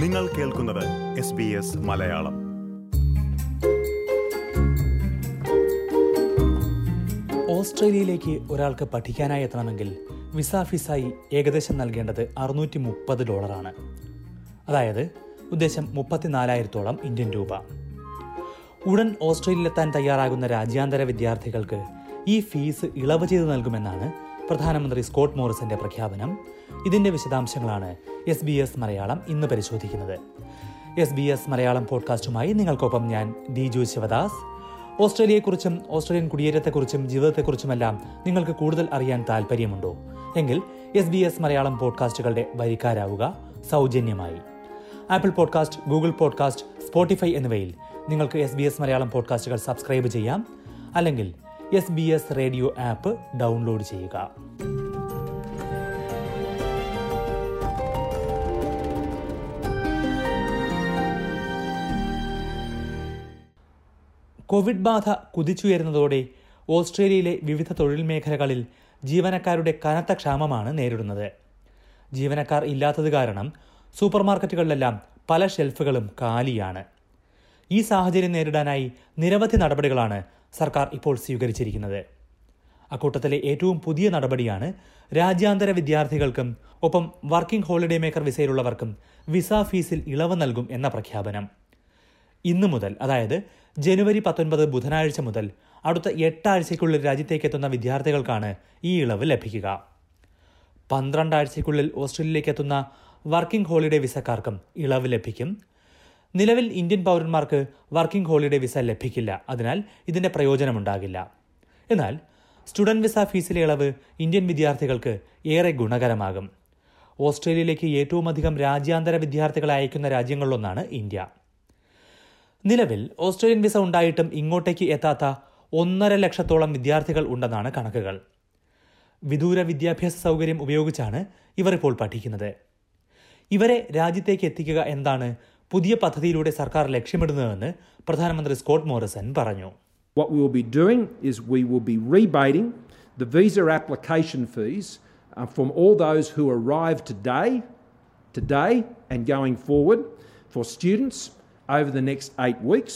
നിങ്ങൾ കേൾക്കുന്നത് S B S Malayalam. ഓസ്ട്രേലിയയിലേക്ക് ഒരാൾക്ക് പഠിക്കാനായി എത്തണമെങ്കിൽ വിസ ഫീസായി ഏകദേശം നൽകേണ്ടത് അറുന്നൂറ്റി മുപ്പത് ഡോളറാണ്. അതായത് ഉദ്ദേശം മുപ്പത്തിനാലായിരത്തോളം ഇന്ത്യൻ രൂപ. ഉടൻ ഓസ്ട്രേലിയയിലെത്താൻ തയ്യാറാകുന്ന രാജ്യാന്തര വിദ്യാർത്ഥികൾക്ക് ഈ ഫീസ് ഇളവ് ചെയ്ത് നൽകുമെന്നാണ് പ്രധാനമന്ത്രി സ്കോട്ട് മോറിസന്റെ പ്രഖ്യാപനം. ഇതിന്റെ വിശദാംശങ്ങളാണ് എസ് ബി എസ് മലയാളം ഇന്ന് പരിശോധിക്കുന്നത്. എസ് ബി എസ് മലയാളം പോഡ്കാസ്റ്റുമായി നിങ്ങൾക്കൊപ്പം ഞാൻ ദിജു ശിവദാസ്. ഓസ്ട്രേലിയയെക്കുറിച്ചും ഓസ്ട്രേലിയൻ കുടിയേറ്റത്തെക്കുറിച്ചും ജീവിതത്തെക്കുറിച്ചുമെല്ലാം നിങ്ങൾക്ക് കൂടുതൽ അറിയാൻ താല്പര്യമുണ്ടോ എങ്കിൽ എസ് ബി എസ് മലയാളം പോഡ്കാസ്റ്റുകളുടെ വരിക്കാരാവുക സൗജന്യമായി. Apple podcast Google podcast Spotify എന്നിവയിൽ നിങ്ങൾക്ക് എസ് ബി എസ് മലയാളം പോഡ്കാസ്റ്റുകൾ സബ്സ്ക്രൈബ് ചെയ്യാം. അല്ലെങ്കിൽ S B S radio app download ചെയ്യുക. കോവിഡ് ബാധ കുതിച്ചുയരുന്നതോടെ ഓസ്ട്രേലിയയിലെ വിവിധ തൊഴിൽ മേഖലകളിൽ ജീവനക്കാരുടെ കനത്ത ക്ഷാമമാണ് നേരിടുന്നത്. ജീവനക്കാർ ഇല്ലാത്തത് കാരണം സൂപ്പർമാർക്കറ്റുകളിലെല്ലാം പല ഷെൽഫുകളും കാലിയാണ്. ഈ സാഹചര്യം നേരിടാനായി നിരവധി നടപടികളാണ് സർക്കാർ ഇപ്പോൾ സ്വീകരിച്ചിരിക്കുന്നത്. അക്കൂട്ടത്തിലെ ഏറ്റവും പുതിയ നടപടിയാണ് രാജ്യാന്തര വിദ്യാർത്ഥികൾക്കും ഒപ്പം വർക്കിംഗ് ഹോളിഡേ മേക്കർ വിസയിലുള്ളവർക്കും വിസ ഫീസിൽ ഇളവ് നൽകും എന്ന പ്രഖ്യാപനം. ഇന്നു മുതൽ അതായത് ജനുവരി പത്തൊൻപത് ബുധനാഴ്ച മുതൽ അടുത്ത എട്ടാഴ്ചയ്ക്കുള്ളിൽ രാജ്യത്തേക്ക് എത്തുന്ന വിദ്യാർത്ഥികൾക്കാണ് ഈ ഇളവ് ലഭിക്കുക. പന്ത്രണ്ടാഴ്ചയ്ക്കുള്ളിൽ ഓസ്ട്രേലിയയിലേക്ക് എത്തുന്ന വർക്കിംഗ് ഹോളിഡേ വിസക്കാർക്കും ഇളവ് ലഭിക്കും. നിലവിൽ ഇന്ത്യൻ പൗരന്മാർക്ക് വർക്കിംഗ് ഹോളിഡേ വിസ ലഭിക്കില്ല. അതിനാൽ ഇതിന്റെ പ്രയോജനമുണ്ടാകില്ല. എന്നാൽ സ്റ്റുഡന്റ് വിസ ഫീസിലെ ഇളവ് ഇന്ത്യൻ വിദ്യാർത്ഥികൾക്ക് ഏറെ ഗുണകരമാകും. ഓസ്ട്രേലിയയിലേക്ക് ഏറ്റവും അധികം രാജ്യാന്തര വിദ്യാർത്ഥികളെ അയക്കുന്ന രാജ്യങ്ങളിലൊന്നാണ് ഇന്ത്യ. നിലവിൽ ഓസ്ട്രേലിയൻ വിസ ഉണ്ടായിട്ടും ഇങ്ങോട്ടേക്ക് എത്താത്ത ഒന്നര ലക്ഷത്തോളം വിദ്യാർത്ഥികൾ ഉണ്ടെന്നാണ് കണക്കുകൾ. വിദൂര വിദ്യാഭ്യാസ സൗകര്യം ഉപയോഗിച്ചാണ് ഇവർ ഇപ്പോൾ പഠിക്കുന്നത്. ഇവരെ രാജ്യത്തേക്ക് എത്തിക്കുക എന്താണ് പുതിയ പദ്ധതിയിലൂടെ സർക്കാർ ലക്ഷ്യമിടുന്നതെന്ന് പ്രധാനമന്ത്രി സ്കോട്ട് മോറിസൺ പറഞ്ഞു What we will be doing is we will be rebating the visa application fees uh, from all those who arrive today, today and going forward for students over the next eight weeks,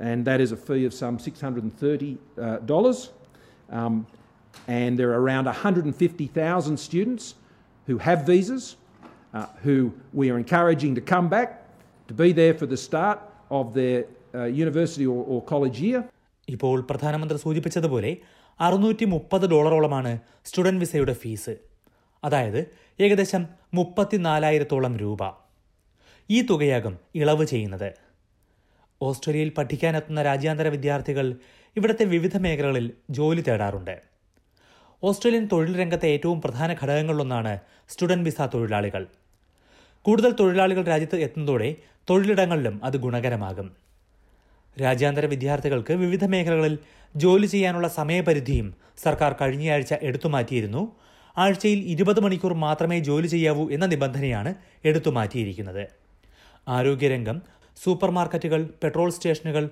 and that is a fee of some $630. Uh, dollars. um, and there are around 150,000 students who have visas, uh, who we are encouraging to come back to be there for the start of their uh, university or, or college year. ഇപ്പോൾ പ്രധാനമന്ത്രി സൂചിപ്പിച്ചതുപോലെ അറുന്നൂറ്റി മുപ്പത് ഡോളറോളമാണ് student വിസയുടെ fees. അതായത് ഏകദേശം മുപ്പത്തിനാലായിരത്തോളം രൂപ. ഈ തുകയാകും ഇളവ് ചെയ്യുന്നത്. ഓസ്ട്രേലിയയിൽ പഠിക്കാനെത്തുന്ന രാജ്യാന്തര വിദ്യാർത്ഥികൾ ഇവിടുത്തെ വിവിധ മേഖലകളിൽ ജോലി തേടാറുണ്ട്. ഓസ്ട്രേലിയൻ തൊഴിൽ രംഗത്തെ ഏറ്റവും പ്രധാന ഘടകങ്ങളിലൊന്നാണ് സ്റ്റുഡന്റ് വിസ തൊഴിലാളികൾ. കൂടുതൽ തൊഴിലാളികൾ രാജ്യത്ത് എത്തുന്നതോടെ തൊഴിലിടങ്ങളിലും അത് ഗുണകരമാകും. രാജ്യാന്തര വിദ്യാർത്ഥികൾക്ക് വിവിധ മേഖലകളിൽ ജോലി ചെയ്യാനുള്ള സമയപരിധിയും സർക്കാർ കഴിഞ്ഞയാഴ്ച എടുത്തുമാറ്റിയിരുന്നു. ആഴ്ചയിൽ ഇരുപത് മണിക്കൂർ മാത്രമേ ജോലി ചെയ്യാവൂ എന്ന നിബന്ധനയാണ് എടുത്തുമാറ്റിയിരിക്കുന്നത്. ആരോഗ്യരംഗം സൂപ്പർമാർക്കറ്റുകൾ പെട്രോൾ സ്റ്റേഷനുകൾ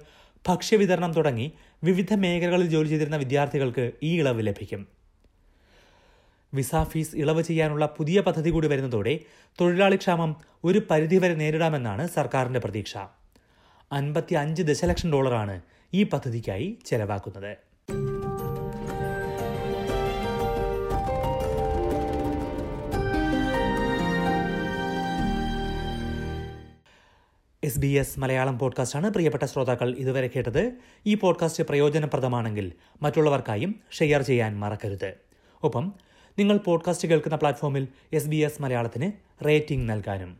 ഭക്ഷ്യവിതരണം തുടങ്ങി വിവിധ മേഖലകളിൽ ജോലി ചെയ്തിരുന്ന വിദ്യാർത്ഥികൾക്ക് ഈ ഇളവ് ലഭിക്കും. വിസ ഫീസ് ഇളവ് ചെയ്യാനുള്ള പുതിയ പദ്ധതി കൂടി വരുന്നതോടെ തൊഴിലാളി ക്ഷാമം ഒരു പരിധിവരെ നേരിടാമെന്നാണ് സർക്കാരിന്റെ പ്രതീക്ഷ. അൻപത്തി അഞ്ച് ദശലക്ഷം ഡോളറാണ് ഈ പദ്ധതിക്കായി ചെലവാക്കുന്നത്. എസ് ബി എസ് മലയാളം പോഡ്കാസ്റ്റാണ് പ്രിയപ്പെട്ട ശ്രോതാക്കൾ ഇതുവരെ കേട്ടത് ഈ പോഡ്കാസ്റ്റ് പ്രയോജനപ്രദമാണെങ്കിൽ മറ്റുള്ളവർക്കായും ഷെയർ ചെയ്യാൻ മറക്കരുത്. ഒപ്പം നിങ്ങൾ പോഡ്കാസ്റ്റ് കേൾക്കുന്ന പ്ലാറ്റ്ഫോമിൽ എസ് ബി എസ് മലയാളത്തിന് റേറ്റിംഗ് നൽകാനും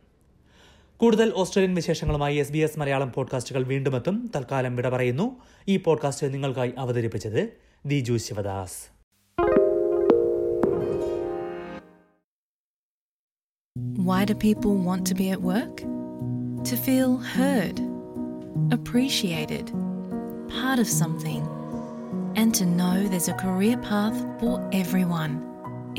കൂടുതൽ ഓസ്ട്രേലിയൻ വിശേഷങ്ങളുമായി എസ് ബി എസ് മലയാളം പോഡ്കാസ്റ്റുകൾ വീണ്ടും എത്തും തൽക്കാലം വിട പറയുന്നു ഈ പോഡ്കാസ്റ്റ് നിങ്ങൾക്കായി അവതരിപ്പിച്ചത് Diju Sivadas Why do people want to be at work? To feel heard, appreciated, part of something, and to know there's a career path for everyone.